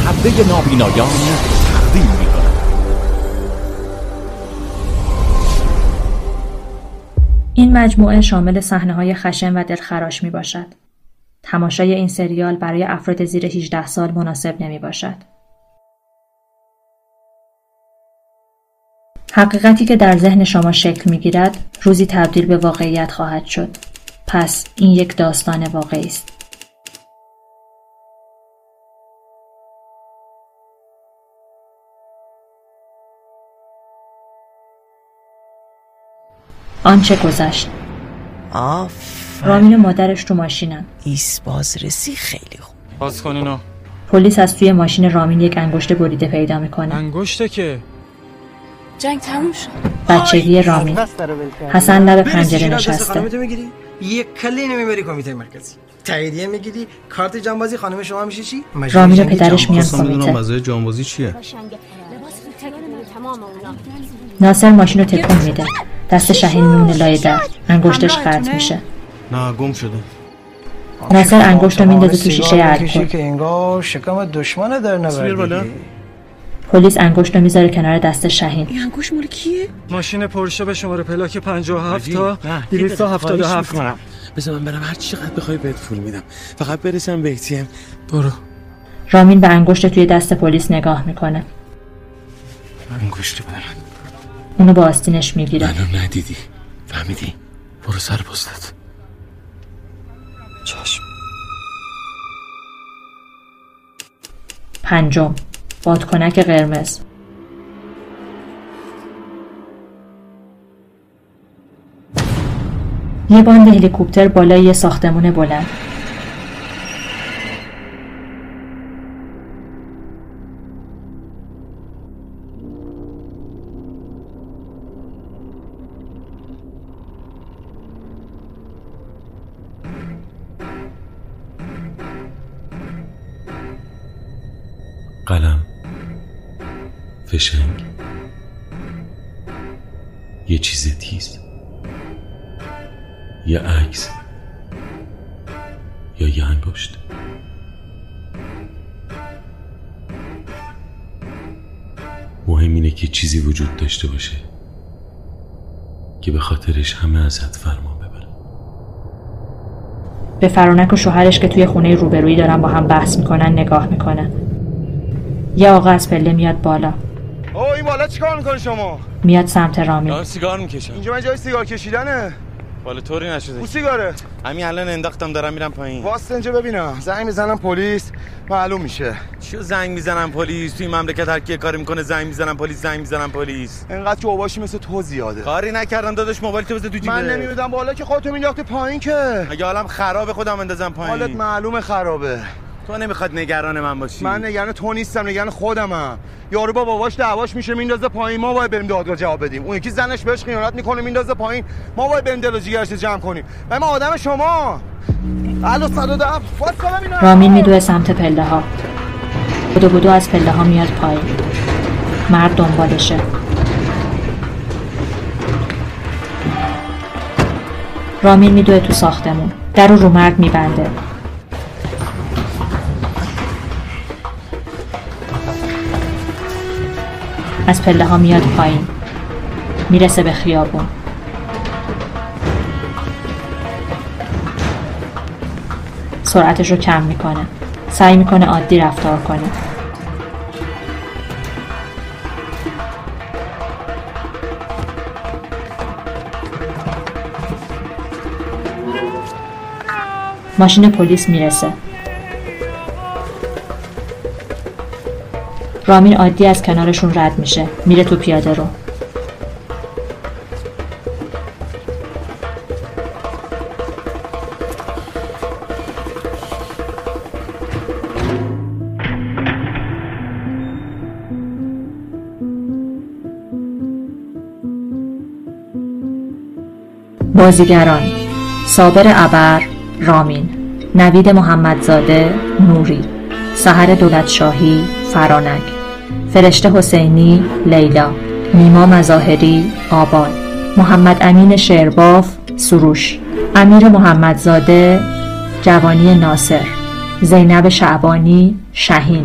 محبه نابینایان تقدیم می این مجموعه شامل صحنه های خشن و دلخراش می باشد. تماشای این سریال برای افراد زیر 18 سال مناسب نمی باشد. حقیقتی که در ذهن شما شکل می گیرد روزی تبدیل به واقعیت خواهد شد. پس این یک داستان واقعی است. آنچه گذشت. آف رامین و مادرش تو ماشینن. ایست بازرسی خیلی خوب. باز کن اینو. پلیس از توی ماشین رامین یک انگشت بریده پیدا می‌کنه. انگشته که؟ جنگ تموم شد. بچگی رامین. حسن لب پنجره نشسته. یک کلی نمی‌بری کمیته مرکزی. تاییدیه می‌گیری؟ کارت جانبازی خانم شما میشه چی؟ رامین و پدرش میان بدونم کمیته. جانبازی چیه. ناصر ماشین رو تکون میده. دست شهین میمونه لای در. انگشتش قطع میشه. نه گم شده. ناصر انگشت رو میندازه تو شیشه الکل که انگار شکم دشمن در. نبردی. پلیس انگشت رو می‌ذاره کنار دست شهین. این انگوش مال کیه؟ ماشین پرشه به شماره پلاک 57 تا نه، 277 بذار من برم هر چقدر بخوای بهت پول میدم. فقط برسم به ATM برو. رامین به انگشت توی دست پلیس نگاه می‌کنه. انگشتی بده من اونو با آستینش می‌گیره. منو ندیدی. فهمیدی؟ برو سر پستت. چشم. پنجم. بادکنک قرمز. یه باند هلیکوپتر بالای یه ساختمون بلند. داشته باشه که به خاطرش همه ازت فرمان ببرن به فرانک و شوهرش که توی خونه روبرویی دارن با هم بحث می‌کنن نگاه می‌کنه یه آقا از پله میاد بالا. او این بالا چیکار می‌کنی شما؟ میاد سمت رامین دارم سیگار می‌کشم اینجا من جای سیگار کشیدنه. بالا طوری نشده سیگاره همین الان انداختم دارم میرم پایین. واسه اینجا ببینم. زنگ می‌زنم پلیس معلوم میشه. چیو زنگ می‌زنم پلیس؟ توی مملکت هر کی کاری می‌کنه زنگ می‌زنم پلیس زنگ می‌زنم پلیس. انقدر که اوباشی مثل تو زیاده. کاری نکردم داداش موبایل تو بذار تو جیبه. من نمی‌دونم بالا که خودتو مینداختی پایین که. اگه حالم خرابه خودم اندازم حالت پایین معلومه خرابه. تو نمی‌خواد نگران من باشی. من نگران تو نیستم نگران خودمم. یارو با باباش دعواش میشه میندازه پایین. ما باید بریم دادگاه جواب بدیم. اون یکی زنش بهش خیانت می‌کنه میندازه پایین. ما باید بریم دل و جیگرش رو جمع کنیم. و من آدم شما. الو 110 واسه ببینم. رامین میدوه سمت پله ها بدو بدو از پله ها میاد پایین. مرد دنبالشه. رامین میدوه تو ساختمون. در رو رو مرد میبنده. از پله ها میاد پایین. می‌رسه به خیابون. سرعتش رو کم می‌کنه. سعی می‌کنه عادی رفتار کنه. ماشین پلیس می‌رسه. رامین عادی از کنارشون رد میشه. میره تو پیاده رو. بازیگران صابر ابر رامین نوید محمدزاده نوری سحر دولتشاهی فرانک. فرشته حسینی لیلا نیما مظاهری آباد محمد امین شعرباف سروش امیر محمدزاده جوانی ناصر زینب شعبانی شهین.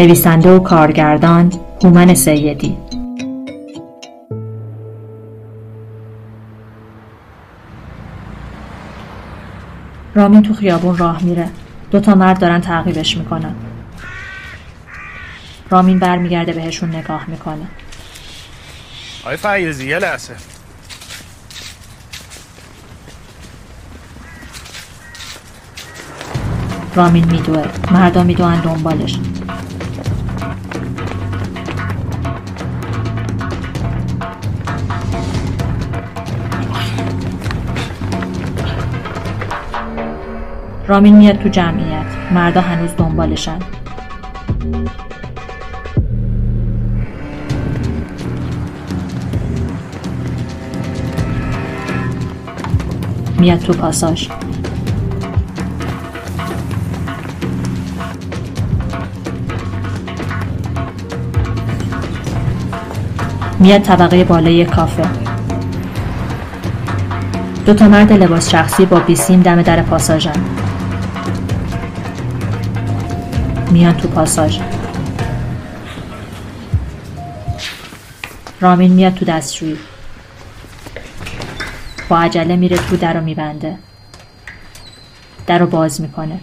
نویسنده و کارگردان هومن سیدی. رامین تو خیابون راه میره. دو تا مرد دارن تعقیبش می‌کنن. رامین برمیگرده بهشون نگاه می‌کنه. آقای فیضی یه لحظه. رامین میدوه. مردا میدوان دنبالش. رامین میاد تو جمعیت. مردا هنوز دنبالشن. میاد تو پاساژ. میاد طبقه بالای کافه. دو تا مرد لباس شخصی با بیسیم دم در پاساژن. میان تو پاساژ. رامین میاد تو دستشویی. با عجله میره تو در رو میبنده. در رو باز می‌کنه.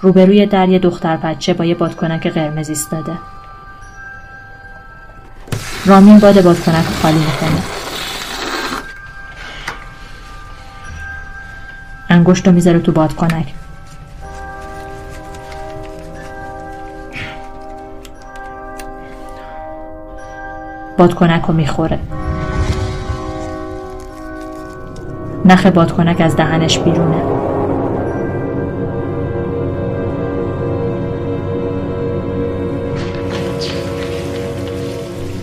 روبروی در یه دختر بچه با یه بادکنک قرمز ایستاده. رامین باد بادکنک خالی می‌کنه. انگشت رو می‌ذاره تو بادکنک. بادکنک رو می‌خوره. نخ بادکنک از دهنش بیرونه.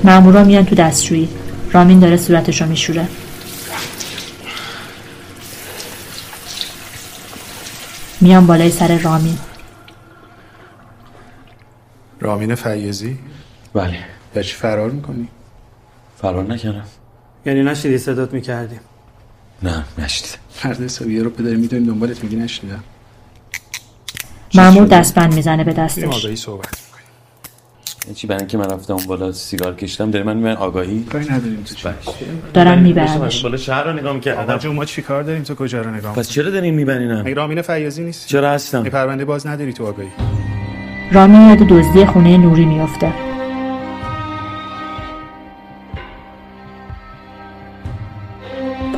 مامورا میان تو دستشویی. رامین داره صورتشو میشوره. میان بالای سر رامین. رامین فیزی بله. یا چی فرار می‌کنی؟ فرار نکردم. یعنی نشیدی صدات می‌کردیم نه نشدید مرد حسابی رو پدری می‌دونیم دنبالت میگی نشنیدم. مامور دستبند می‌زنه به دستش. آگاهی صحبت یعنی چی؟ برای اینکه من رفتم اون بالا سیگار کشیدم داری من میبین آگاهی؟ کاری نداریم تو چی؟ دارن میبرنش بالا شهر رو نگاه آقا می‌کردم جون ما چی کار داریم؟ تو کجا رو نگاه پس چرا دارین میبرینم مگه رامین فیاضی نیست؟ چرا هستم؟ مگه پرونده باز نداری تو آگاهی. رامین یاد دزدی خونه نوری میافته.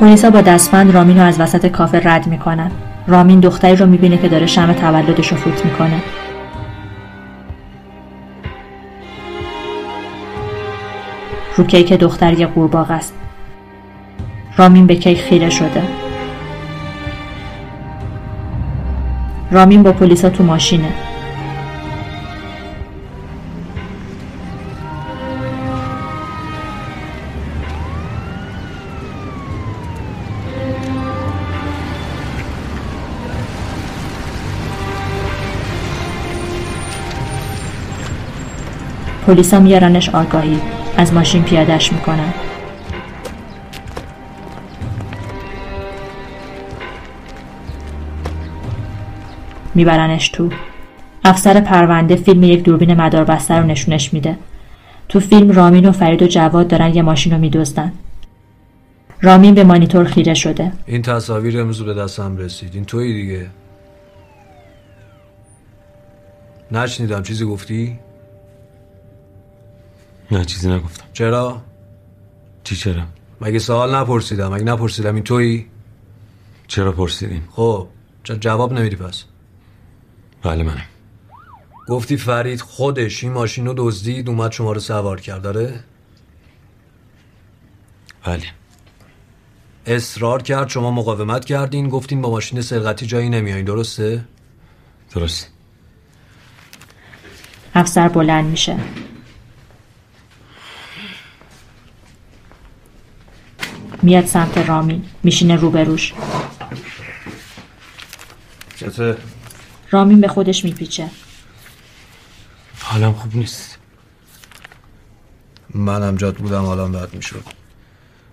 پلیسا با دستبند رامین رو از وسط کافه رد می‌کنن. رامین دختری رو می‌بینه که داره شم تولدش رو فوت می‌کنه. رو کیک دختر یه قورباغه است. رامین به کیک خیره شده. رامین با پلیسا تو ماشینه. پلیسا میارنش آگاهی. از ماشین پیادش می‌کنن. میبرنش تو. افسر پرونده فیلم یک دوربین مداربسته رو نشونش میده. تو فیلم رامین و فرید و جواد دارن یه ماشین رو میدزدن. رامین به مانیتور خیره شده. این تصاویر امروز به دستم رسید. این توی دیگه. نشنیدم. چیزی گفتی؟ نه چیزی نگفتم. چرا؟ چی چرا؟ مگه سوال نپرسیدم؟ مگه نپرسیدم؟ این تویی؟ چرا پرسیدین خب چرا جواب نمیدی پس؟ بله منم. گفتی فرید خودش این ماشین رو دزدید اومد شما رو سوار کرد داره؟ بله. اصرار کرد شما مقاومت کردین گفتین با ماشین سرقتی جایی نمیایین درسته؟ درست افسر بلند میشه. میاد سمت رامین میشینه روبروش. چطور؟ رامین به خودش میپیچه. حالم خوب نیست. منم جات بودم حالم بد می‌شد.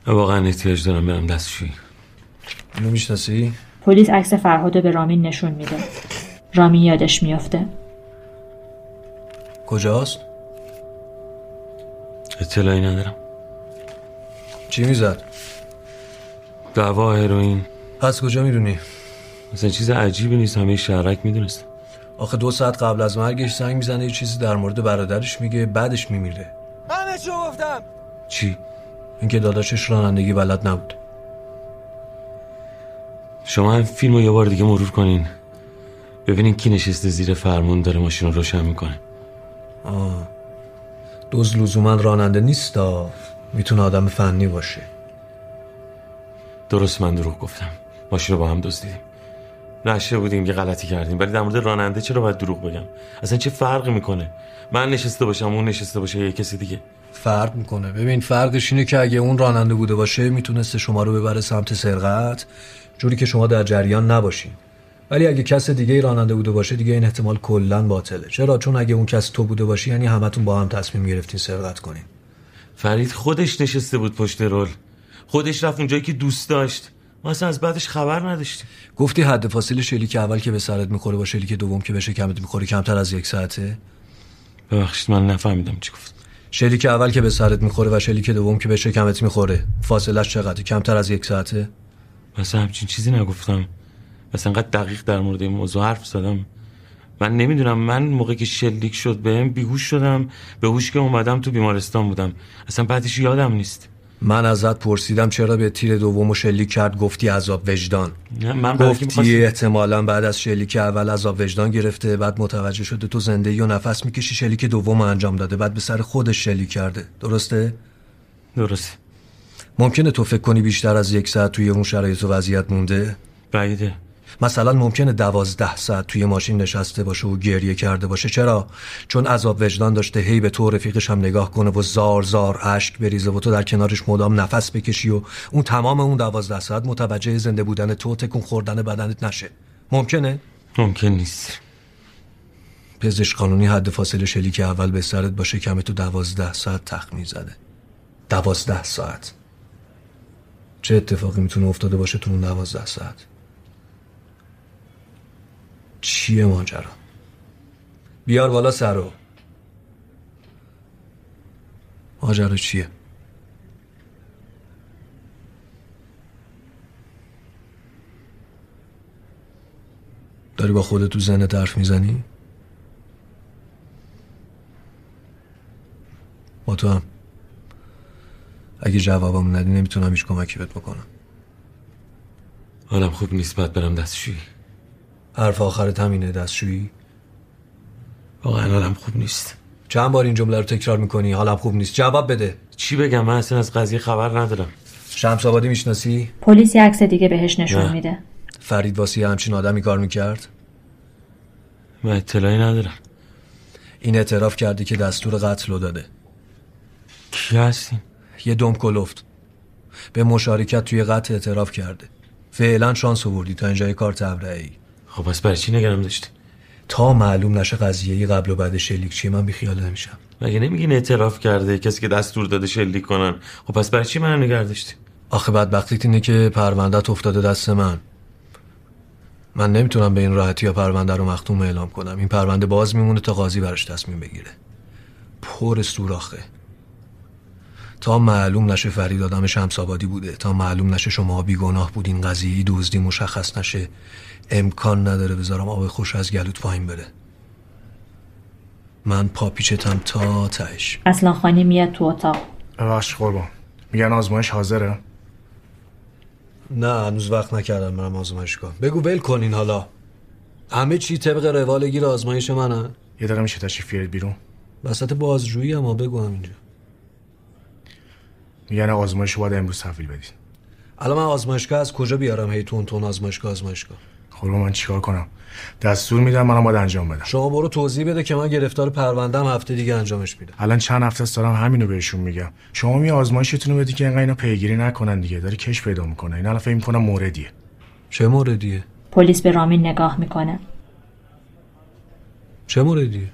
واقعا احتیاج دارم برم دستشویی. اینو می‌شناسی؟ پلیس عکس فرهاد رو به رامین نشون میده. رامین یادش میافته. کجاست؟ اطلاعی ندارم. چی می‌زد؟ دوا هروئین. پس کجا می‌دونی مثلا چیز عجیبی نیست همه شهرک می‌دونست آخه دو ساعت قبل از مرگش زنگ می‌زنه یه چیزی در مورد برادرش میگه بعدش میمیره. من چی گفتم؟ چی؟ اینکه داداشش رانندگی بلد نبود. شما هم فیلم رو یه بار دیگه مرور کنین. ببینین کی نشسته زیر فرمون داره ماشین رو روشن می‌کنه. آه. دوز لزوما راننده نیستا. می‌تونه آدم فنی باشه. درست من دروغ گفتم. ماشین رو با هم دزدیدیم. نشه بودیم یه غلطی کردیم ولی در مورد راننده چرا باید دروغ بگم؟ اصلا چه فرقی می‌کنه؟ من نشسته باشم اون نشسته باشه یه کسی دیگه. فرق می‌کنه. ببین فرقش اینه که اگه اون راننده بوده باشه می‌تونسته شما رو ببره سمت سرقت جوری که شما در جریان نباشین. ولی اگه کس دیگه ای راننده بوده باشه دیگه این احتمال کلا باطله. چرا؟ چون اگه اون کس تو بوده باشی یعنی همتون با هم تصمیم گرفتین سرقت کنین. فرید خودش نشسته بود پشت رول. خودش رفت اونجایی که دوست داشت. ما اصلا از بعدش خبر نداشتیم. گفتی حد فاصله شلیک اول که به سرت می‌خوره با شلیک دوم که به شکمت می‌خوره کمتر از یک ساعته؟ ببخشید من نفهمیدم چی گفت. شلیک اول که به سرت می‌خوره و شلیک دوم که به شکمت می‌خوره فاصلش چقدر؟ کمتر از یک ساعته؟ مثلا همچین چیزی نگفتم. مثلا انقدر دقیق در مورد این موضوع حرف زدم. من نمی‌دونم من موقعی که شلیک شد بهم بیهوش شدم به هوش که اومدم تو بیمارستان بودم. اصلا بعدش یادم نیست. من ازت پرسیدم چرا به تیر دوم شلیک کرد گفتی عذاب وجدان. من گفتی احتمالا بعد از شلیک اول عذاب وجدان گرفته بعد متوجه شده تو زنده و نفس می‌کشی شلیک دوم انجام داده بعد به سر خودش شلیک کرده. درسته؟ درسته. ممکنه تو فکر کنی بیشتر از یک ساعت توی اون شرایط و وضعیت مونده؟ بعیده. مثلا ممکنه دوازده ساعت توی ماشین نشسته باشه و گریه کرده باشه. چرا؟ چون عذاب وجدان داشته هی به تو رفیقش هم نگاه کنه و زار زار اشک بریزه و تو در کنارش مدام نفس بکشی و اون تمام اون دوازده ساعت متوجه زنده بودن تو تکون خوردن بدنت نشه. ممکنه؟ ممکن نیست. پزشک قانونی حد فاصله شلیک اول به سرت باشه کمی تو دوازده ساعت تخمین زده. دوازده ساعت. چه اتفاقی می‌تونه افتاده باشه تو اون دوازده ساعت؟ چیه ماجرا؟ بیار بالا سرو ماجرا چیه؟ داری با خودت تو ذهنت حرف می‌زنی؟ با تو هم. اگه جوابم ندی نمی‌تونم هیچ کمکی بهت بکنم. حالم خوب نیست باید برم دستشویی. حرف آخرت همینه دستشویی؟ واقعا حالم خوب نیست. چند بار این جمله رو تکرار می‌کنی؟ حالم خوب نیست. جواب بده. چی بگم؟ من اصلا از قضیه خبر ندارم. شمس آبادی می‌شناسی؟ پلیس عکس دیگه بهش نشون نه. میده. فرید واسی همچین آدمی کار می‌کرد؟ من اطلاعی ندارم. این اعتراف کردی که دستور قتل رو داده. کی هستین؟ یه دم کلفت به مشارکت توی قتل اعتراف کرده. فعلا شانس آوردی تا اینجای کار تبرئه‌ای خب پس برای چی نگرم داشتی؟ تا معلوم نشه قضیه قبل و بعد شلیک چیه من بیخیال نمیشم. مگه نمیگین اعتراف کرده کسی که دستور داده شلیک کنن؟ خب پس برای چی من نگه داشتی؟ آخه بدبختیت اینه که پروندت افتاده دست من. من نمی‌تونم به این راحتی یا پرونده رو مختوم اعلام کنم. این پرونده باز میمونه تا قاضی براش تصمیم بگیره. پر سوراخه. تا معلوم نشه فرید آدم شمس آبادی بوده تا معلوم نشه شما بیگناه بودین قضیه دزدی مشخص نشه. امکان نداره بذارم آب خوش از گلوت پایین بره. من پاپیچتم تا تهش. اصلا خانی میاد تو اتاق. ببخش قربان. میگن آزمایش حاضره؟ نه هنوز وقت نکردم برم آزمایش کنم. بگو ول کنین حالا. همه چی طبق روال گیر آزمایش منه. یه دقیقه میشه تشریف بیارید بیرون. وسط بازجویی اما بگو همینجا. میگن آزمایش رو باید امروز تحویل بدید الان من آزمایشگاه از کجا بیارم؟ هی تون تون آزمایشگاه آزمایشگاه. قربان من چیکار کنم؟ دستور میدم منم باید انجام بدم. شما برو توضیح بده که من گرفتار پروندم هفته دیگه انجامش میدم. الان چند هفته است دارم همینو بهشون میگم. شما می آزمایشتون رو بدی که اینقدر اینا پیگیری نکنن دیگه. داره کش پیدا می‌کنه. این الان فکر می‌کنم موردیه. چه موردیه؟ پلیس به رامین نگاه می‌کنه. چه موردیه؟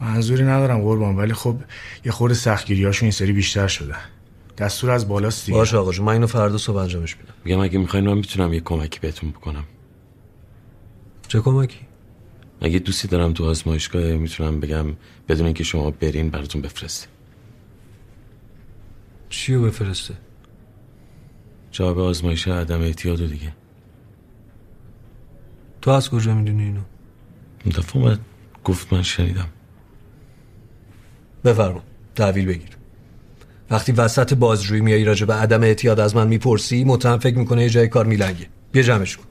منظوری ندارم قربان ولی خب یه خورده سختگیریاشون این سری بیشتر شده. دستور از بالاست دیگه. باشه آقا جون من اینو فردا صبح انجامش میدم. میگم اگه می‌خواین من می‌تونم یه کمکی بهتون بکنم. چه کمکی؟ اگه دوستی دارم تو آزمایشگاه می‌تونم بگم بدون اینکه شما برین براتون بفرسته. چیو بفرسته؟ جواب آزمایش عدم اعتیاد رو دیگه. تو از کجا می‌دونی اینو؟ دفعه اومد گفت من شنیدم. بفرما تحویل بگیر. وقتی وسط بازجویی میایی راجع به عدم اعتیاد از من می‌پرسی متهم فکر می‌کنه یه جای کار میلنگه. بیا جمعش کن.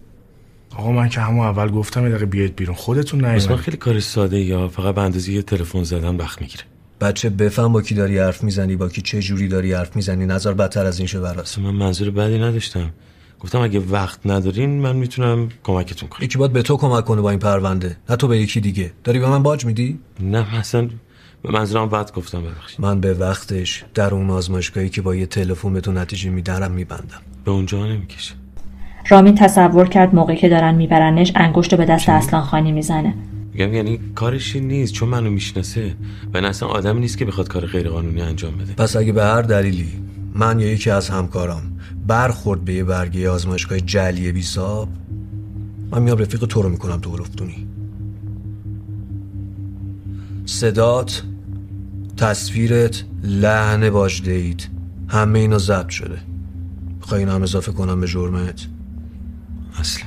آقا من که همون اول گفتم یه دقیقه بیاید بیرون. خودتون نیومدید. خیلی کار ساده یا فقط به اندازه یه تلفن زدن وقت می‌گیره. بچه بفهم با کی داری حرف می‌زنی با کی چه جوری داری حرف می‌زنی؟ نظر بدتر از این شه براست اصلا من منظور بدی نداشتم. گفتم اگه وقت ندارین من می‌تونم کمکتون کنم. یکی باید به تو کمک کنه با این پرونده نه تو به یکی دیگه. داری به من باج میدی؟ نه مثلا به منظورم بعد گفتم ببخشید. من به وقتش در اون آزمایشگاهی که با یه تلفن به تو نتیجه میدرم میبندم. به اونجا نمی‌کشه. رامین تصور کرد موقعی که دارن میبرنش انگشت رو به دست اصلان خانی می‌زنه. میگم یعنی کارش این نیست چون منو می‌شناسه. و نه اصلا آدمی نیست که بخواد کار غیرقانونی انجام بده. پس اگه به هر دلیلی من یا یکی از همکارام برخورد به یه برگه آزمایشگاه جعلی بیساب من میام رفیق تو رو می‌کنم تو گلفتونی صدات تصویرت لحن باجدهیت همه اینا ضبط شده. اینا هم اضافه کنم به جرمت؟ اصلا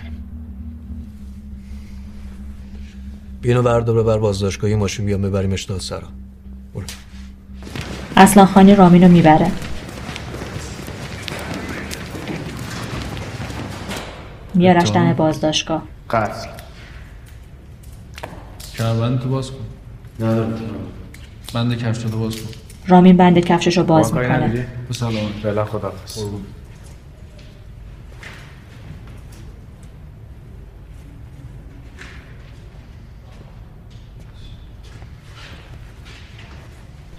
بینو بردار ببر بازداشتگاه یه ماشین بیام ببریمش دادسرا برو. اصلان خانی رامین رو می‌بره. میارش دم بازداشتگاه. قتل کمربند تو باز کن. ندارم. بند کفش تو باز کن. رامین بند کفشش رو باز می‌کنه. به سلامت فعلا خدا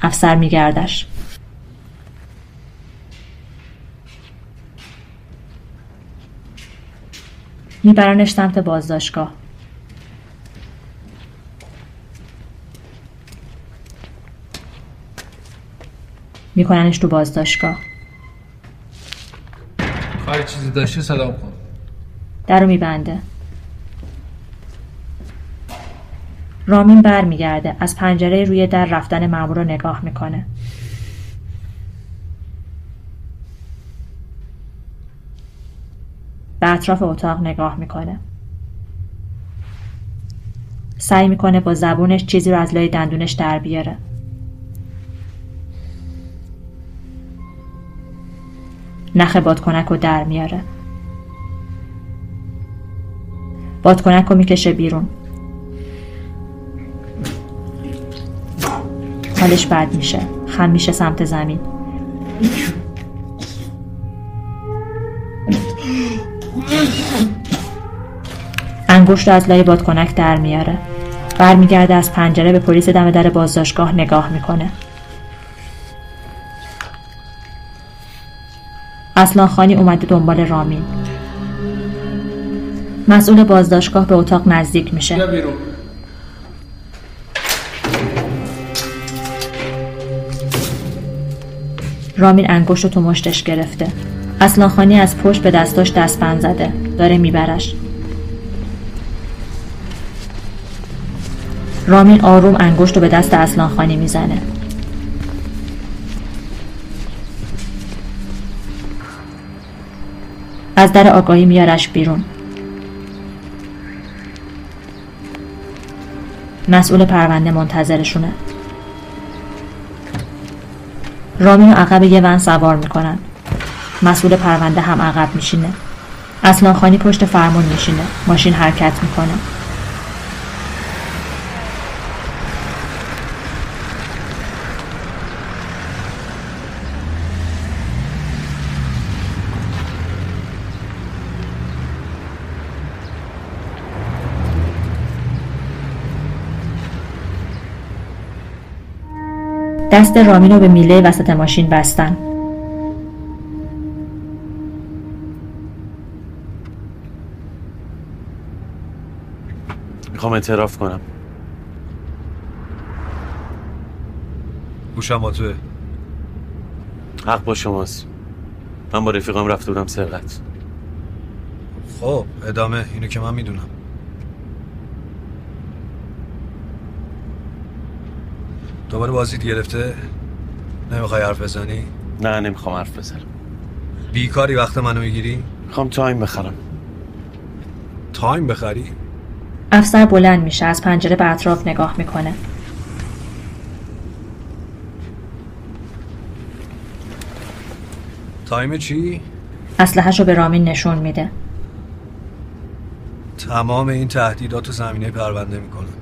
افسر میگردش میبرنش سمت بازداشتگاه. میکننش تو بازداشتگاه. خواهی چیزی داشتی؟ سلام کن در رو میبنده رامین بر میگرده از پنجره روی در رفتن مامور رو نگاه می‌کنه. به اطراف اتاق نگاه می‌کنه. سعی می‌کنه با زبونش چیزی رو از لای دندونش در بیاره. نخ بادکنک رو در میاره. بادکنک رو می‌کشه بیرون. حالش بد میشه. خم میشه سمت زمین. انگشت از لای بادکنک در میاره. برمیگرده از پنجره به پلیس دم در بازداشتگاه نگاه می‌کنه. اصلان خانی اومده دنبال رامین. مسئول بازداشتگاه به اتاق نزدیک میشه. رامین انگشت تو مشتش گرفته. خانی از پشت به دستاش دستبند زده. داره میبرش. رامین آروم انگشت رو به دست اصلان خانی می‌زنه. از در آگاهی میارش بیرون. مسئول پرونده منتظرشونه. رامین رو عقب یه ون سوار می‌کنن. مسئول پرونده هم عقب میشینه. اصلان خانی پشت فرمون میشینه. ماشین حرکت می‌کنه. دست رامین رو به میله وسط ماشین بستن. می‌خوام اعتراف کنم. گوشم با توه. حق با شماست. من با رفیقم رفته بودم سرقت. خب ادامه اینو که من می‌دونم. دوباره بازیت گرفته؟ نمی‌خوای حرف بزنی؟ نه نمی‌خوام حرف بزنم. بیکاری وقت منو می‌گیری؟ می‌خوام time بخرم. time بخری؟ افسر بلند میشه از پنجره به اطراف نگاه می‌کنه. time چی؟ اسلحه‌ش رو به رامین نشون میده. تمام این تهدیدات رو زمینه پرونده می‌کنم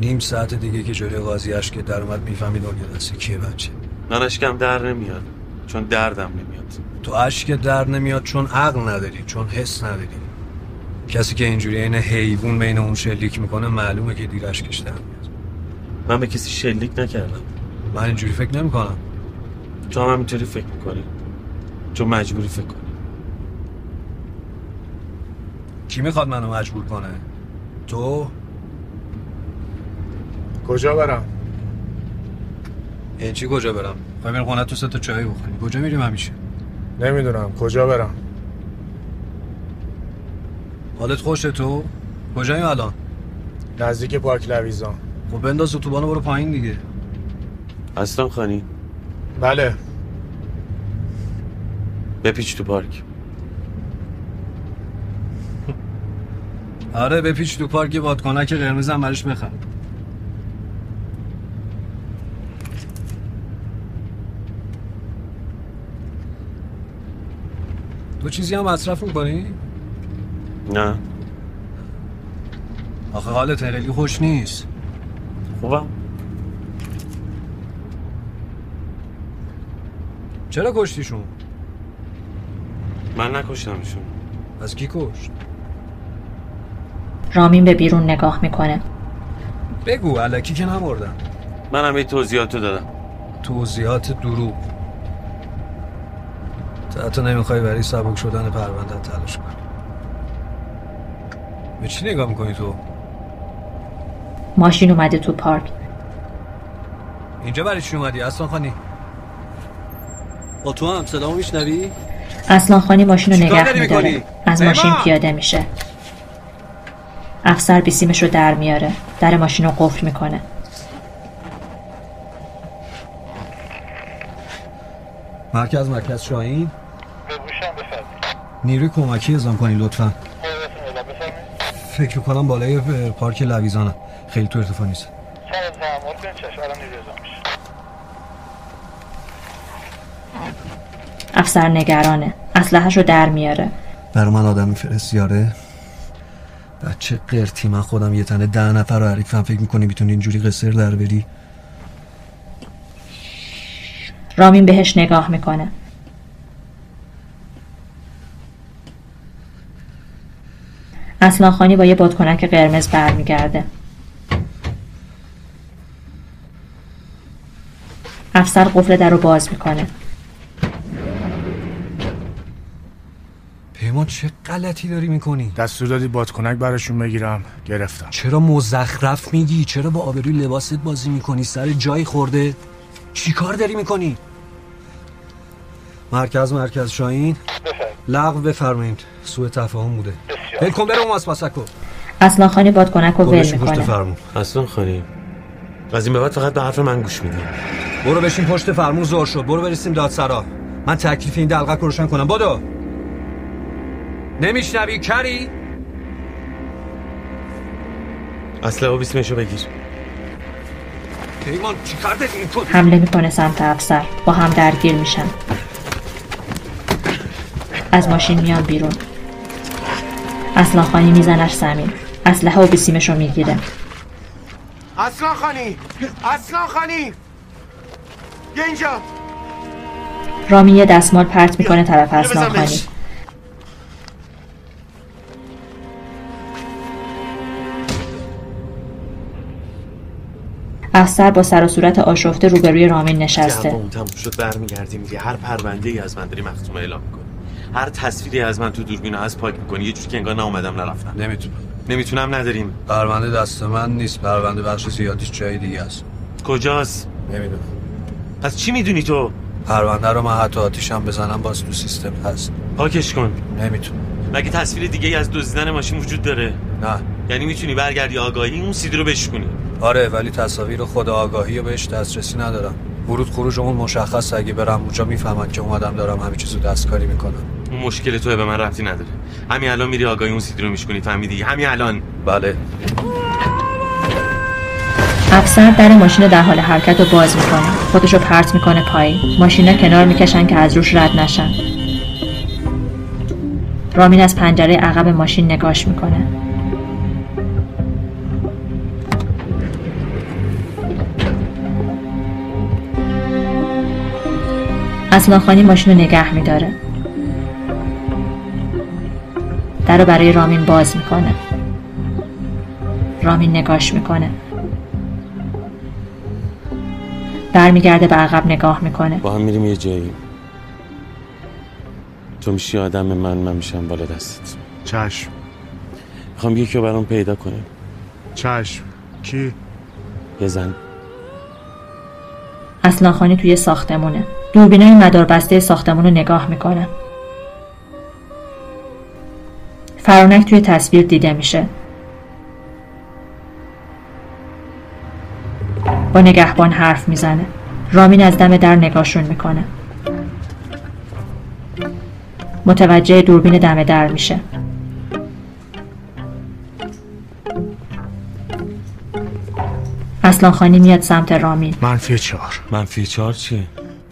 نیم ساعت دیگه که جلوی قاضی که در اومد می‌فهمی دنیا دستی کیه بچه من اشکم در نمیاد چون دردم نمیاد. تو اشک در نمیاد چون عقل نداری چون حس نداری. کسی که اینجوری این حیوان بین اون شلیک می‌کنه معلومه که دیر اشکش در میاد. من به کسی شلیک نکردم. من اینجوری فکر نمی‌کنم. تو هم همینطوری فکر می‌کنی. چون مجبوری فکر کنی. کی می‌خواد منو مجبور کنه؟ تو؟ کجا برم؟ این چی کجا برم؟ خواهی بریم خونه تو سه تا چای بخوریم. کجا میریم همیشه؟ نمی‌دونم. کجا برم؟ حالت خوشه تو؟ کجاییم الان؟ نزدیک پارک لویزان خب بنداز اتوبانو برو پایین دیگه. اصلا خانی. بله. بپیچ تو پارک. آره بپیچ تو پارک یه بادکنک قرمزم براش بخر تو چیزی هم مصرف می‌کنی؟ نه. آخه حالت خیلی خوش نیست. خوبم. چرا کشتیشون؟ من نکشتمشون. از کی کشت؟ رامین به بیرون نگاه می‌کنه. بگو علکی که نمردن من هم یه توضیحاتو دادم. توضیحات دروغ. تا حتی نمی‌خوای برای سبک شدن پرونده تلاش کنی به چی نگاه می‌کنی تو؟ ماشین اومده تو پارک اینجا برای چی اومدی اصلا خانی؟ با تو هم صدامو میشنوی؟ اصلان خانی ماشین رو نگه میداره؟ از! ماشین پیاده میشه افسر بیسیمش رو در میاره در ماشین رو قفل می‌کنه مرکز مرکز شاهین نیروی کمکی اعزام کنی لطفا. فکر کنم بالای پارک لویزانه. خیلی تو ارتفاع نیست. افسر نگرانه. اسلحه‌ش رو در میاره. برای من آدم میفرستی آره بچه قرتی من خودم یه تنه ده نفر رو حریفم فکر می‌کنی می‌تونی اینجوری قصر در بری؟ رامین بهش نگاه می‌کنه. اصلان خانی با یه بادکنک قرمز برمیگرده. افسر قفل در رو باز می‌کنه. پیمان چه غلطی داری می‌کنی؟ دستور دادی بادکنک براشون بگیرم. گرفتم. چرا مزخرف میگی؟ چرا با آبروی لباست بازی می‌کنی؟ سر جای خورده. چی کار داری می‌کنی؟ مرکز مرکز شاهین. لغو بفرمایید. سوء تفاهم بوده. ول کن برو ماسپاسک کن اصلان خانی بادکنک رو ول بشین پشت می‌کنه. فرمون. اصلا خانی. از این به بعد فقط به حرف من گوش میدی. برو بشین پشت فرمون زور شد برو برسیم دادسرا. من تکلیف این دلقک رو روشن کنم. بدو. نمیشنوی کری؟ اصلا و بیسمشو بگیر. پیمان چی داری؟ می‌کنی حمله می‌کنه سمت افسر. با هم درگیر میشن. از ماشین میان بیرون. اصلان خانی میزنش زمین. اسلحه و بیسیمش رو می‌گیره. اصلا خانی اصلا خانی اینجا! رامین یه دستمال پرت می‌کنه طرف بهش. خانی افسر با سر و صورت آشفته روبروی رامین نشسته. اون تموم شد برمیگردی میگه هر پرونده ای از من داری مختوم اعلام می‌کنی. هر تصویری از من تو دوربین از پاک می‌کنی یه جور که انگار ناومدم نرفتم. نمی‌تونم. نمی‌تونم نداریم. پرونده دست من نیست پرونده بخش زیادیش جای دیگه است. کجاست؟ نمی‌دونم. پس چی می‌دونی تو؟ پرونده رو من حتی آتیشم بزنم باز تو سیستم هست. پاکش کن. نمی‌تونم. مگه تصویر دیگه ای از دزدیدن ماشین وجود داره؟ نه. یعنی می‌تونی برگردی آگاهی اون سیدی رو بشکنی آره ولی تصاویر خود آگاهی و بهش دسترسی ندارم. ورود خروجمون مشخص اگه برم اونجا می‌فهمن که اومدم دارم همه چیزو دستکاری می‌کنم. اون مشکل تو به من ربطی نداره. همین الان میری آگاهی اون سیدی رو میشکنی فهمیدی؟ همین الان. بله. افسر در ماشین در حال حرکت رو باز می‌کنه. خودش رو پرت می‌کنه پایین. ماشینا کنار می‌کشن که از روش رد نشن. رامین از پنجره عقب ماشین نگاش می‌کنه. اسناخانی ماشین رو نگه میداره. در رو برای رامین باز می‌کنه. رامین نگاش می‌کنه. برمیگرده به عقب نگاه می‌کنه. با هم میریم یه جایی. تو میشی آدم من من میشم بالا دستت. چشم. می‌خوام یکی رو برام پیدا کنه چشم. کی؟ یه زن. اسناخانی توی ساختمونه. دوربینای مداربسته ساختمون رو نگاه می‌کنه. فرانک توی تصویر دیده میشه. با نگهبان حرف می‌زنه. رامین از دم در نگاهشون می‌کنه. متوجه دوربین دم در میشه. اصلان خانی میاد سمت رامین. منفی چهار. منفی چهار چیه؟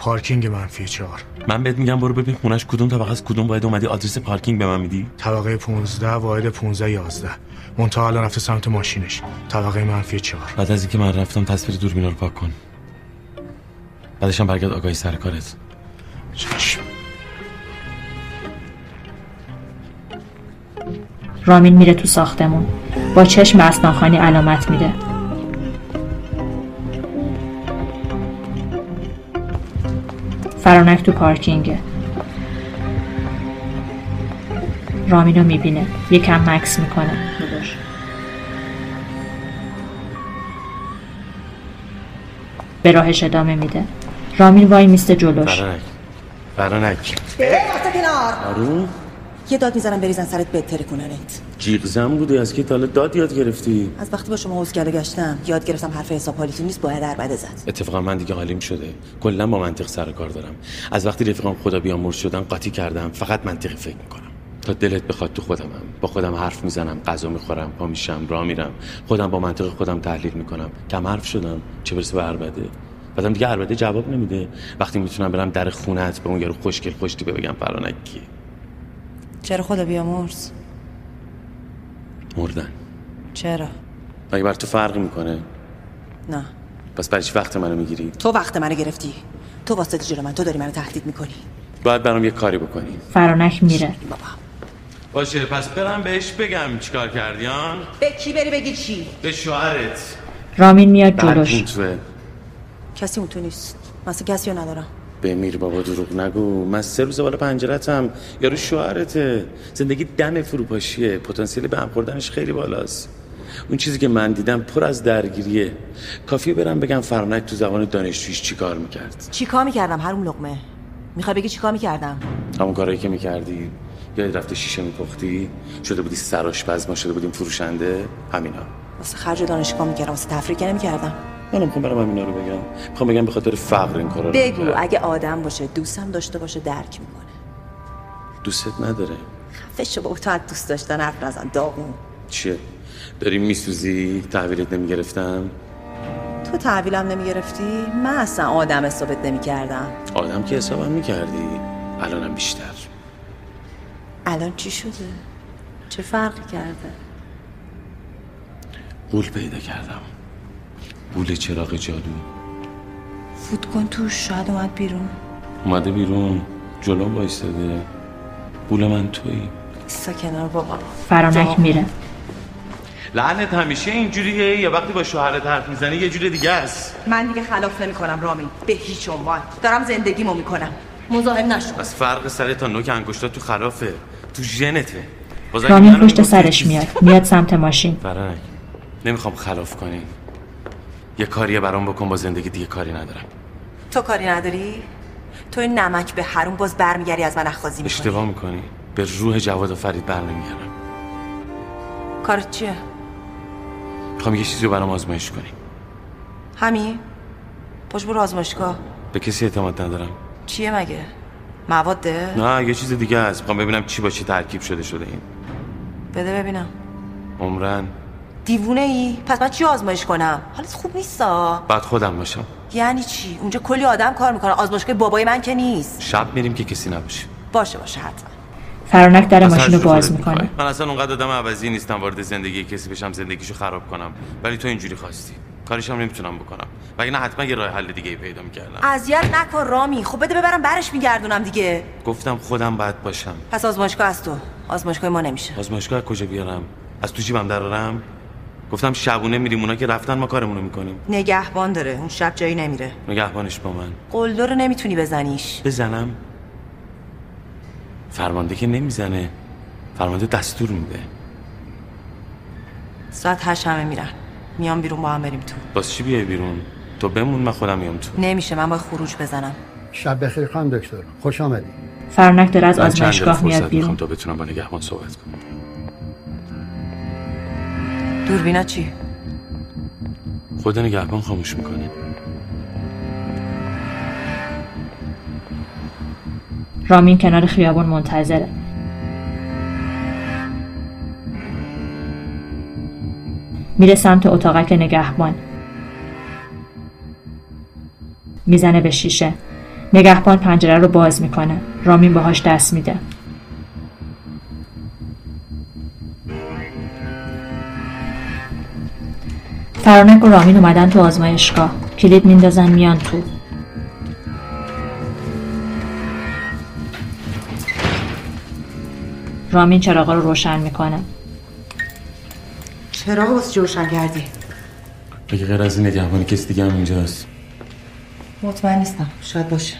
پارکینگ منفی چهار. من بهت میگم برو ببین خونش کدوم طبقه از کدوم باید اومدی آدرس پارکینگ به من میدی. طبقه 15 واحد 15 11 منتها الان رفته سمت ماشینش. طبقه منفی چهار. بعد از اینکه من رفتم تصویر دوربینا رو پاک کن. بعدش هم برگرد آگاهی سر کارت. چشم. رامین میره تو ساختمون. با چشم به اسنانخانی علامت میده. فرانک تو پارکینگه رامینو می‌بینه. یکم مکس می‌کنه. به راهش ادامه میده. رامین وای میسته جلوش. فرانک. فرانک. کنار. آروم. یه داد می‌زنم بریزن سرت بهتره کننت جیغ زن بودی از که تا حالا داد یاد گرفتی؟ از وقتی با شما کرده گشتم. یاد گرفتم حرف حساب حالیتون نیست باید عربده زد. اتفاقا من دیگه حالیم شده. کلا با منطق سر کار دارم. از وقتی رفیقام خدا بیامرز شدن قاطی کردم. فقط منطقی فکر می‌کنم. تا دلت بخواد تو خودمم. با خودم حرف می‌زنم غذا می‌خورم پا میشم راه میرم. خودم با منطق خودم تحلیل می‌کنم. کم حرف شدم. چه برسه به عربده؟ بعدم دیگه عربده جواب نمیده. وقتی می‌تونم برم در خونت به اون یارو خوشگل خوشتی بگم فرانک چرا خدا بیامرز؟ مردن. چرا؟ مگه بر تو فرقی می‌کنه؟ نه. پس برای چی وقت منو می‌گیری؟ تو وقت منو گرفتی. تو واسطه جلو من تو داری منو تهدید می‌کنی. باید برام یه کاری بکنی. فرانک میره. باشه پس برم بهش بگم چیکار کردیان به کی بری بگی چی؟ به شوهرت. رامین میاد جلوش. کسی اون تو نیست. مثلا کسی رو ندارم. بمیر بابا دروغ نگو. من سه روز بالا پنجرتم. یارو شوهرته. زندگی دم فروپاشیه. پتانسیل به هم خوردنش خیلی بالاست. اون چیزی که من دیدم پر از درگیریه. کافیه برم بگم فرانک تو زبان دانشجویش چیکار می‌کرد. چیکار می‌کردم هروم لقمه؟ می‌خوای بگی چیکار می‌کردم؟ همون کارایی که می‌کردی. یاد رفته شیشه میپختی. شده بودی سرآشپز ما شده بودیم فروشنده. همینا. واسه خرج دانشگاه می‌کردم. واسه تفریح نمی‌کردم. من می‌خوام برم همینا رو بگم. می‌خوام بگم به خاطر فقر این کارا رو. بگو می‌کرد. اگه آدم باشه دوستم داشته باشه درک می‌کنه. دوستت نداره. فش با تو از دوست داشتن حرف نزن داغون. چیه؟ داری میسوزی؟ تحویلت نمی‌گرفتم؟ تو تحویلم نمی‌گرفتی؟ من اصلا آدم حسابت نمی‌کردم. آدم که حسابم می‌کردی. الانم بیشتر. الان چی شده؟ چه فرقی کرده؟ قول پیدا کردم. قول چراغ جادو. فوت کن توش شاید اومد بیرون. اومده بیرون. جلوم وایستاده. قول من تویی ایستا کنار بابا. فرانک میره. لعنت همیشه اینجوریه. یا وقتی با شوهرت حرف می‌زنی یه جور دیگه است. من دیگه خلاف نمی‌کنم رامین به هیچ عنوان. دارم زندگیمو می‌کنم. مزاحم نشو. از فرق سر تا نوک انگشتا تو خرافه. تو ژنته. رامین پشت سرش میاد. میاد سمت ماشین. فرانک نمی‌خوام خلاف کنی. یه کاریه برام بکن با زندگی دیگه کاری ندارم. تو کاری نداری؟ تو این نمک به حروم باز برمیگری از من اخاذی می‌کنی؟ اشتباه می‌کنی. به روح جواد و فرید بر نمیگردم کارت چیه؟ می‌خوام یه چیزی رو برام آزمایش کنی. همین؟ پشت برو آزمایشگاه. به کسی اعتماد ندارم. چیه مگه؟ مواده نه یه چیز دیگه هست. می‌خوام ببینم چی با چی ترکیب شده شده این. بده ببینم. عمرن. دیوونه ای پس من چی آزمایش کنم؟ حالت خوب نیستا. بعد خودم باشم. یعنی چی؟ اونجا کلی آدم کار می‌کنن آزمایشگاه بابای من که نیست. شب میریم که کسی نباشه. باشه باشه حتما. فرانک در ماشین رو باز می‌کنه. من اصلا اونقدر آدم عوضی نیستم وارد زندگی کسی بشم زندگیشو خراب کنم. ولی تو اینجوری خواستی. کاریش هم نمی‌تونم بکنم. وگرنه حتما یه راه حل دیگه ای پیدا می‌کردم. اذیت نکن رامی. خب بده ببرم برش میگردونم دیگه. گفتم خودم باید باشم. پس آزمایشگاه از تو. آزمایشگاه ما نمیشه. آزمایشگاه از کجا بیارم؟ از تو جیبم درارم گفتم شبونه میریم اونا که رفتن ما کارمونو می‌کنیم. نگهبان داره اون شب جایی نمیره. نگهبانش با من. قلدر رو نمی‌تونی بزنیش. بزنم؟ فرمانده که نمی‌زنه. فرمانده دستور میده. ساعت هشت همه میرن. میام بیرون با هم بریم تو. باز چی بیای بیرون؟ تو بمون من خودم میام تو. نمیشه من باید خروج بزنم. شب بخیر خانم دکتر. خوش آمدید فرانک داره از آزمایشگاه میاد بیرون. تا بتونم با نگهبان صحبت کنم. دوربینا چی؟ خود نگهبان خاموش می‌کنه رامین کنار خیابون منتظره. میره سمت اتاقک نگهبان. می‌زنه به شیشه. نگهبان پنجره رو باز می‌کنه. رامین باهاش دست میده. فرانک و رامین اومدن تو آزمایشگاه. کلید میندازن میان تو. رامین چراغا رو روشن می‌کنه. چراغ واسه روشن کردی؟ اگه غیر از این نگهبانی کسی دیگه هم اینجاست مطمئن نیستم. شاید باشه.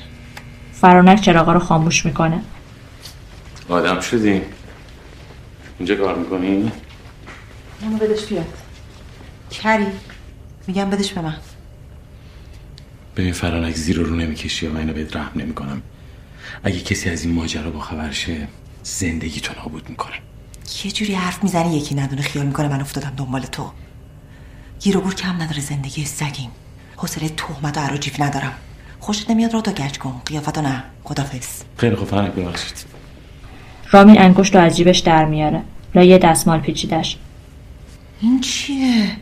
فرانک چراغا رو خاموش می‌کنه. آدم شدی؟ اینجا کار می‌کنی؟ اونو بدش بیاد. کری میگم بدش به من. ببین فرانک زیر رو نمی‌کشی و من اینو بهت رحم نمی‌کنم. اگه کسی از این ماجرا با خبر شه زندگی تو نابود می‌کنه. یه جوری حرف می‌زنی یکی ندونه خیال می‌کنه من افتادم دنبال تو. گیر و گور کم نداره زندگی سگیم. حوصله تهمت و عراجیف ندارم. خوشت نمیاد رو تا گچ کن قیافتو نه. خدافظ. خیلی خوب فرانک ببخشید. رامین انگشت رو از جیبش در میاره. لایه دستمال پیچیدش این چیه؟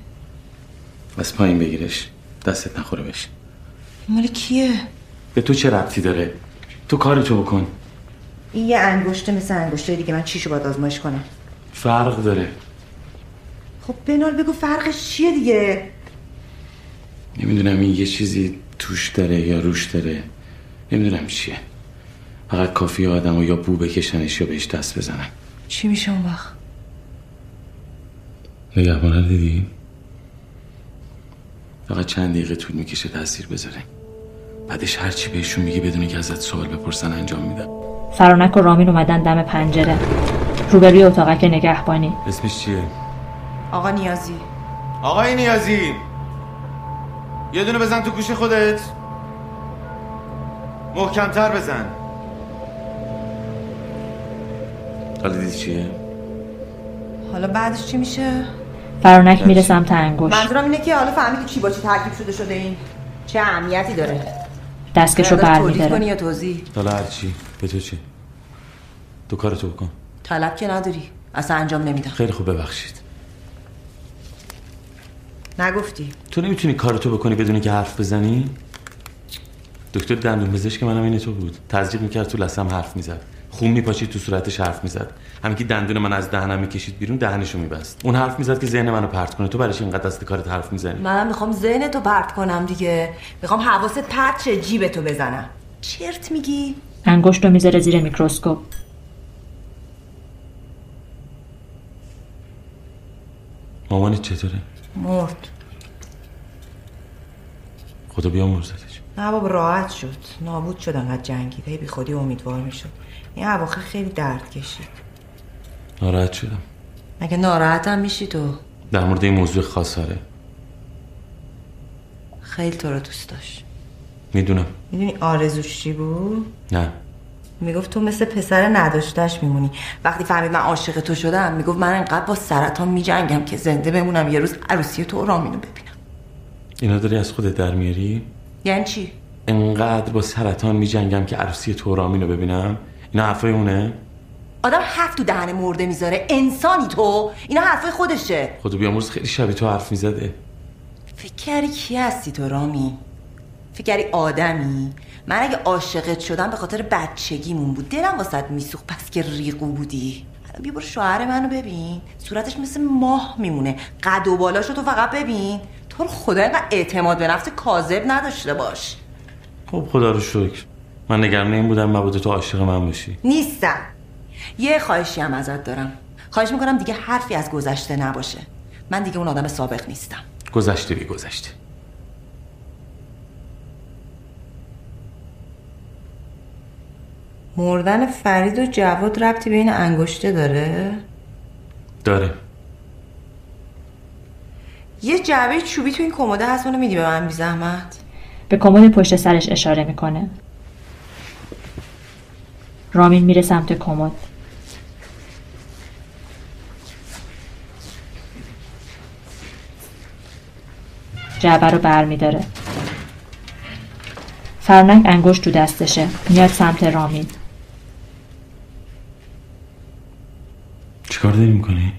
از پایین بگیرش. دستت نخوره بش مال کیه؟ به تو چه ربطی داره؟ تو کارتو بکن. این یه انگشته مثل انگشته دیگه من چیشو باید آزمایش کنم. فرق داره. خب بنال بگو فرقش چیه دیگه؟ نمی‌دونم این یه چیزی توش داره یا روش داره. نمی‌دونم چیه. فقط کافی آدم و یا بو بکشنش یا بهش دست بزنن چی میشه اون وقت؟ نگهبان رو دیدی؟ فقط چند دقیقه طول می‌کشه تاثیر بذاره. بعدش هرچی بهشون میگی بدون که ازت سوال بپرسن انجام میدن فرانک و رامین اومدن دم پنجره. روبروی اتاقک نگهبانی. اسمش چیه؟ آقا نیازی. آقای نیازی! یه دونه بزن تو گوش خودت. محکمتر بزن. حالا دیدی چیه؟ حالا بعدش چی میشه؟ فرانک میره سمت انگشت. منظورم اینه که حالا فهمیدی چی با چی ترکیب شده شده این چه اهمیتی داره. دستکش رو قراره بر تولید کنی میداره یا توضیح حالا هرچی به تو چی؟ تو کارتو بکن. طلب که نداری. اصلا انجام نمیدم. خیلی خوب ببخشید. نگفتی. تو نمی‌تونی کارتو بکنی بدونی که حرف بزنی؟ دکتر دندون پزشک منم این تو بود. تزریق می‌کرد تو لسم حرف می‌زد. خون میپاچید تو صورتش حرف می‌زد. همین که دندون من از دهنم می‌کشید بیرون دهنشو میبست. اون حرف می‌زد که ذهن منو پرت کنه. تو برایش اینقدر دست کارت حرف می‌زنی؟ منم می‌خوام ذهن تو پرت کنم دیگه. می‌خوام حواست پرت شه جیب تو بزنم. چرت میگی؟ انگشت رو می‌ذاره زیر میکروسکوپ. مامانت چطوره؟ مرد. خدا بیامرزتش نه بابا راحت شد. نابود شد انقدر جنگید هی بی خودی امیدوار می‌شد. این اواخر خیلی درد کشید. ناراحت شدم. مگه ناراحتم میشی تو؟ در مورد این موضوع خاص آره. خیلی تو رو دوست داشت. می‌دونم. می‌دونی آرزوش چی بود؟ نه. می‌گفت تو مثل پسر نداشتش میمونی. وقتی فهمید من عاشق تو شدم می‌گفت من انقدر با سرطان میجنگم که زنده بمونم یه روز عروسی تو رامینو ببینم. اینا داری از خودت در میاری؟ یعنی چی؟ انقدر با سرطان میجنگم که عروسی تو رامینو ببینم؟ اینا حرفای اونه؟ آدم هفت تو دهن مرده می‌ذاره. انسانی تو. اینا حرفای خودشه. خدا بیامرز خیلی شبیه تو حرف می‌زده. فکر کردی کی هستی تو رامی؟ فکر کردی آدمی. من اگه عاشقت شدم به خاطر بچگیمون بود. دلم واسط میسوخت. پس که ریقو بودی. الان بیا برو شوهر منو ببین. صورتش مثل ماه میمونه. قد و بالاشو تو فقط ببین. تو رو خدا اینقدر اعتماد به نفس کاذب نداشته باش. خب خدا رو شکر. من نگران این بودم مبادا تو عاشق من باشی. نیستم. یه خواهشی هم ازت دارم. خواهش می‌کنم دیگه حرفی از گذشته نباشه. من دیگه اون آدم سابق نیستم. گذشته بی گذشته. مردن فرید و جواد ربطی به این انگشته داره؟ داره. یه جعبه چوبی تو این کموده هست اونو میدی به من بی زحمت؟ به کمد پشت سرش اشاره می‌کنه. رامین میره سمت کمد. جعبه رو بر میداره فرانک انگشت تو دستشه. میاد سمت رامین. چیکار داری می‌کنی؟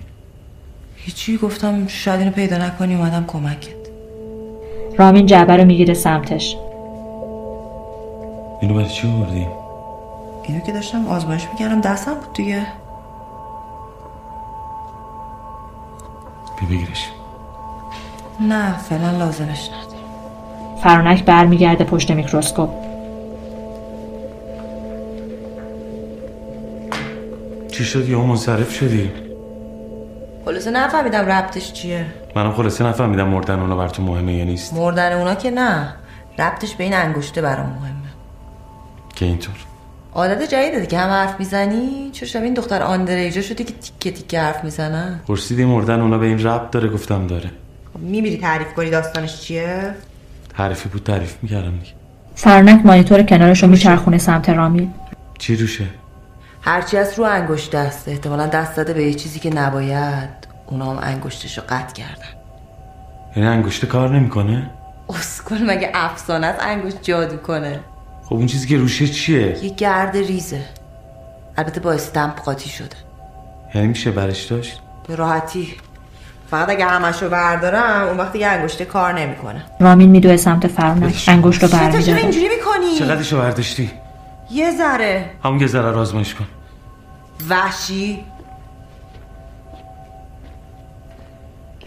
هیچی گفتم شاید اینو پیدا نکنی اومدم کمکت. رامین جعبه رو می‌گیره سمتش. اینو برای چی آوردی؟ اینو که داشتم آزمایش می‌کردم دستم بود دیگه. بیا بگیرش. نه فعلا لازمش نداره فرانک برمیگرده پشت میکروسکوپ. چی شد؟ یا منصرف شدی؟ خلاصه نفهمیدم ربطش چیه. منم خلاصه نفهمیدم مردن اونا بر تو مهمه یا نیست. مردن اونا که نه. ربطش به این انگشته برام مهمه. که اینطور. عادت جدیده دیگه. هم حرف می‌زنی؟ چرا شبیه این دختر آندریجا شدی که تیکه تیکه حرف می‌زنن پرسیدی مردن اونا به این ربط داره؟ گفتم داره. خب میمیری تعریف کنی داستانش چیه؟ تعریفی بود تعریف می‌کردم دیگه. فرانک مانیتور کنارش رو میچرخونه سمت رامین چی روشه؟ هرچی از رو انگشت است احتمالا دست داده به یه چیزی که نباید. اونا هم انگشتش رو قطع کردن. این انگشته کار نمی‌کنه؟ اسکل مگه افسانه از انگشت جادو کنه؟ خب اون چیزی که روشه چیه؟ یه گرد ریزه. البته با استمپ قاطی شده. یعنی میشه برش داشت؟ به راحتی. فقط اگه همش رو بردارم اون وقت یه انگشته کار نمی‌کنه. رامین میدوه سمت فرانک انگشت رو چرا برمیداره. اینجوری می‌کنی؟ چقدرشو برداشتی؟ یه ذره. همون یه ذره رو آزمایش کن. وحشی.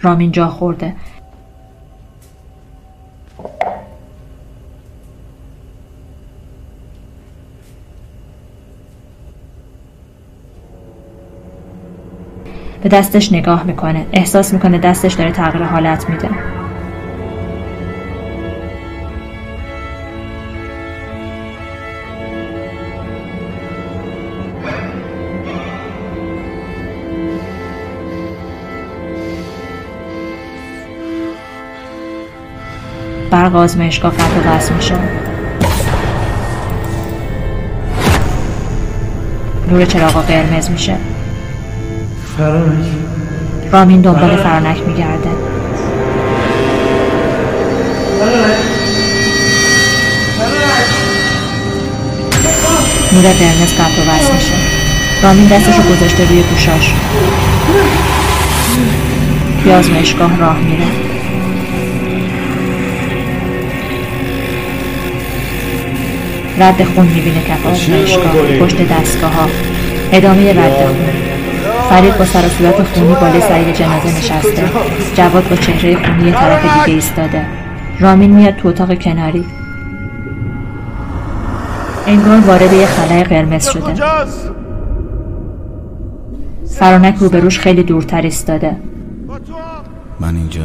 رامین جا خورده. به دستش نگاه می‌کنه. احساس می‌کنه دستش داره تغییر حالت میده. برق آزمایشگاه قطع وصل میشه. نور چراغا قرمز میشه. فرانک. رامین دنبال فرانک میگرده. نور قرمز قطع و وصل میشه. رامین دستشو گذاشته روی گوشاش. توی آزمایشگاه راه میره. رد خون می‌بینه کف آزمایشگاه پشت دستگاه ها ادامه رد خون. فرید با سر و صورت خونی بالای سر جنازه نشسته. جواد با چهره خونی یه طرف دیگه ایستاده. رامین میاد تو اتاق کناری. انگار وارد یه خلای قرمز شده. فرانک روبروش خیلی دورتر ایستاده. من اینجا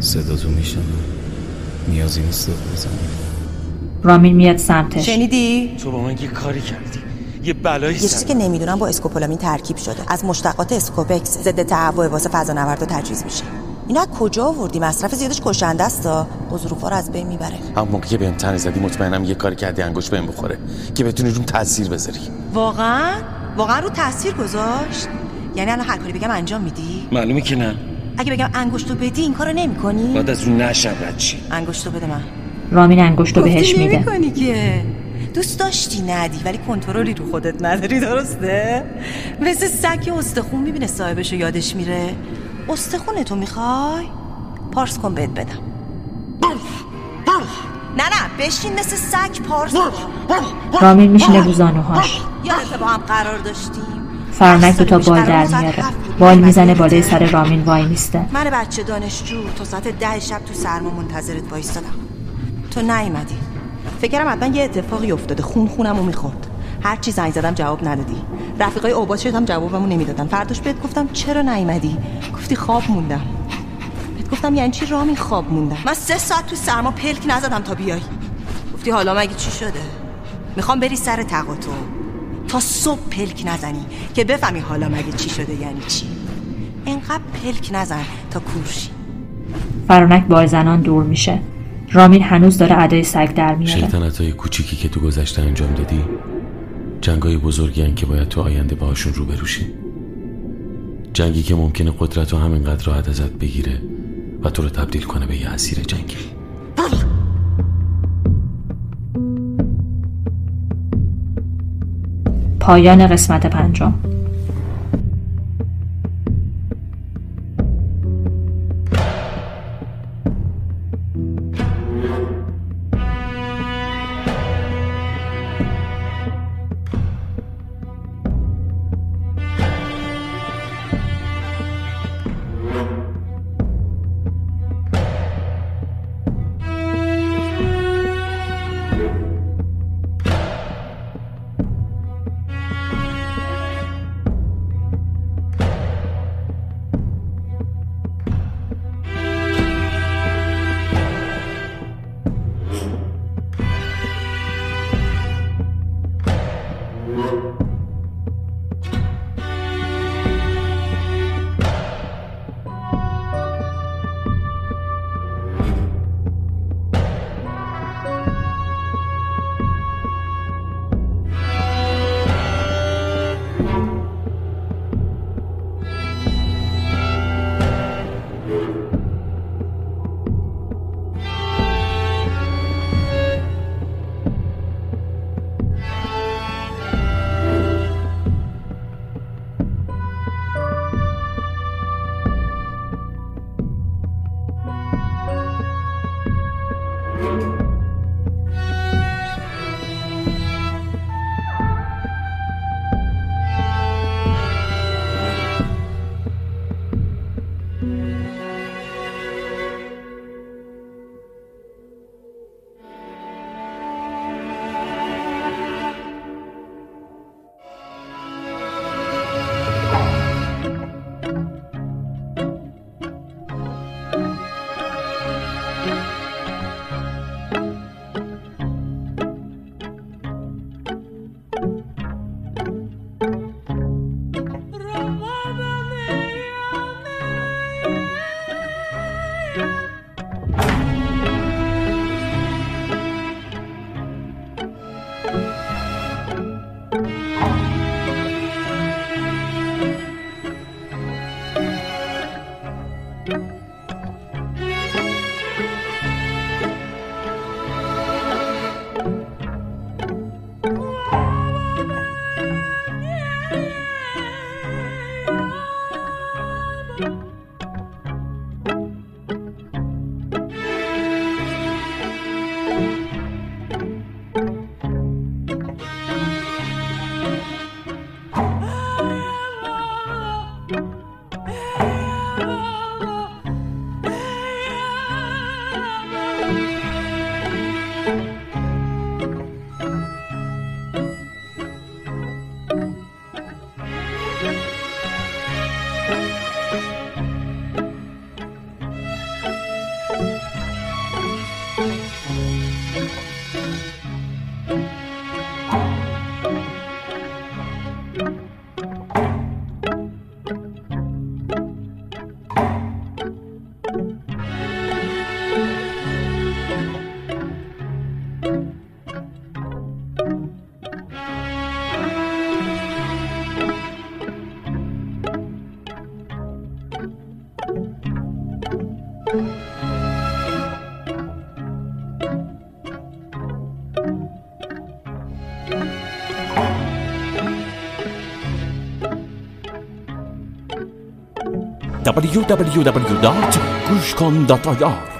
صدا تو میشنم نیازی نیست بزنم. رامین میاد سمتش. شنیدی؟ تو با من یه کاری کردی. یه بلایی یه چیزی که نمی‌دونم با اسکوپولامین ترکیب شده. از مشتقات اسکوپکس ضد تهوع واسه فضا نورد و تجهیز میشه. اینو از کجا آوردی؟ مصرف زیادش کشنده است ها. رو از بین می‌بره. همون موقع که بهم تنه زدی مطمئنم یه کاری کردی انگوش بهم بخوره که بتونی روم تاثیر بذاری. واقعا؟ واقعا رو تاثیر گذاشت؟ یعنی الان هر کاری بگم انجام میدی؟ معلومه که نه. اگه بگم انگشتو بدی این کارو نمی‌کنی؟ بعد از اون نشم چی انگشتو بده من. رامین انگشتو بهش میده. نمی‌کنی که. دوست داشتی؟ ندی ولی کنترلی رو خودت نداری درسته؟ مثل سگ استخون می‌بینه صاحبشو یادش میره. استخون تو می‌خوای؟ پارس کن بهت بدم. نه نه بشین مثل سگ پارس رامین میشینه رو زانوهاش. یادت با هم قرار داشتیم. فرنک دوتا بال در میاره. بال می‌زنه بالای سر رامین وای میسته. من بچه دانشجو تا ساعت ده شب تو سرما منتظرت وایستادم. تو نیومدی. فکرم حتما یه اتفاقی افتاده. خون خونم رو می‌خورد. هر چی زنگ زدم جواب ندادی. رفیقای اوباش هم جوابمو نمی‌دادن. فرداش بهت گفتم چرا نیومدی؟ گفتی خواب موندم. بهت گفتم یعنی چی رامین خواب موندم من سه ساعت تو سرما پلک نزدم تا بیای. گفتی حالا مگه چی شده؟ می‌خوام بری سر تقاطع. تا صبح پلک نزنی که بفهمی حالا مگه چی شده یعنی چی. انقدر پلک نزن تا کورشی فرانک با زنان دور میشه. رامین هنوز داره ادای سگ در میاره. شیطنت های کوچیکی که تو گذشته انجام دادی جنگای بزرگی که باید تو آینده باهاشون رو بروشی جنگی که ممکنه قدرت رو همینقدر راحت ازت بگیره و تو رو تبدیل کنه به یه اسیر جنگی. پایان قسمت پنجم. www.gushcon.ir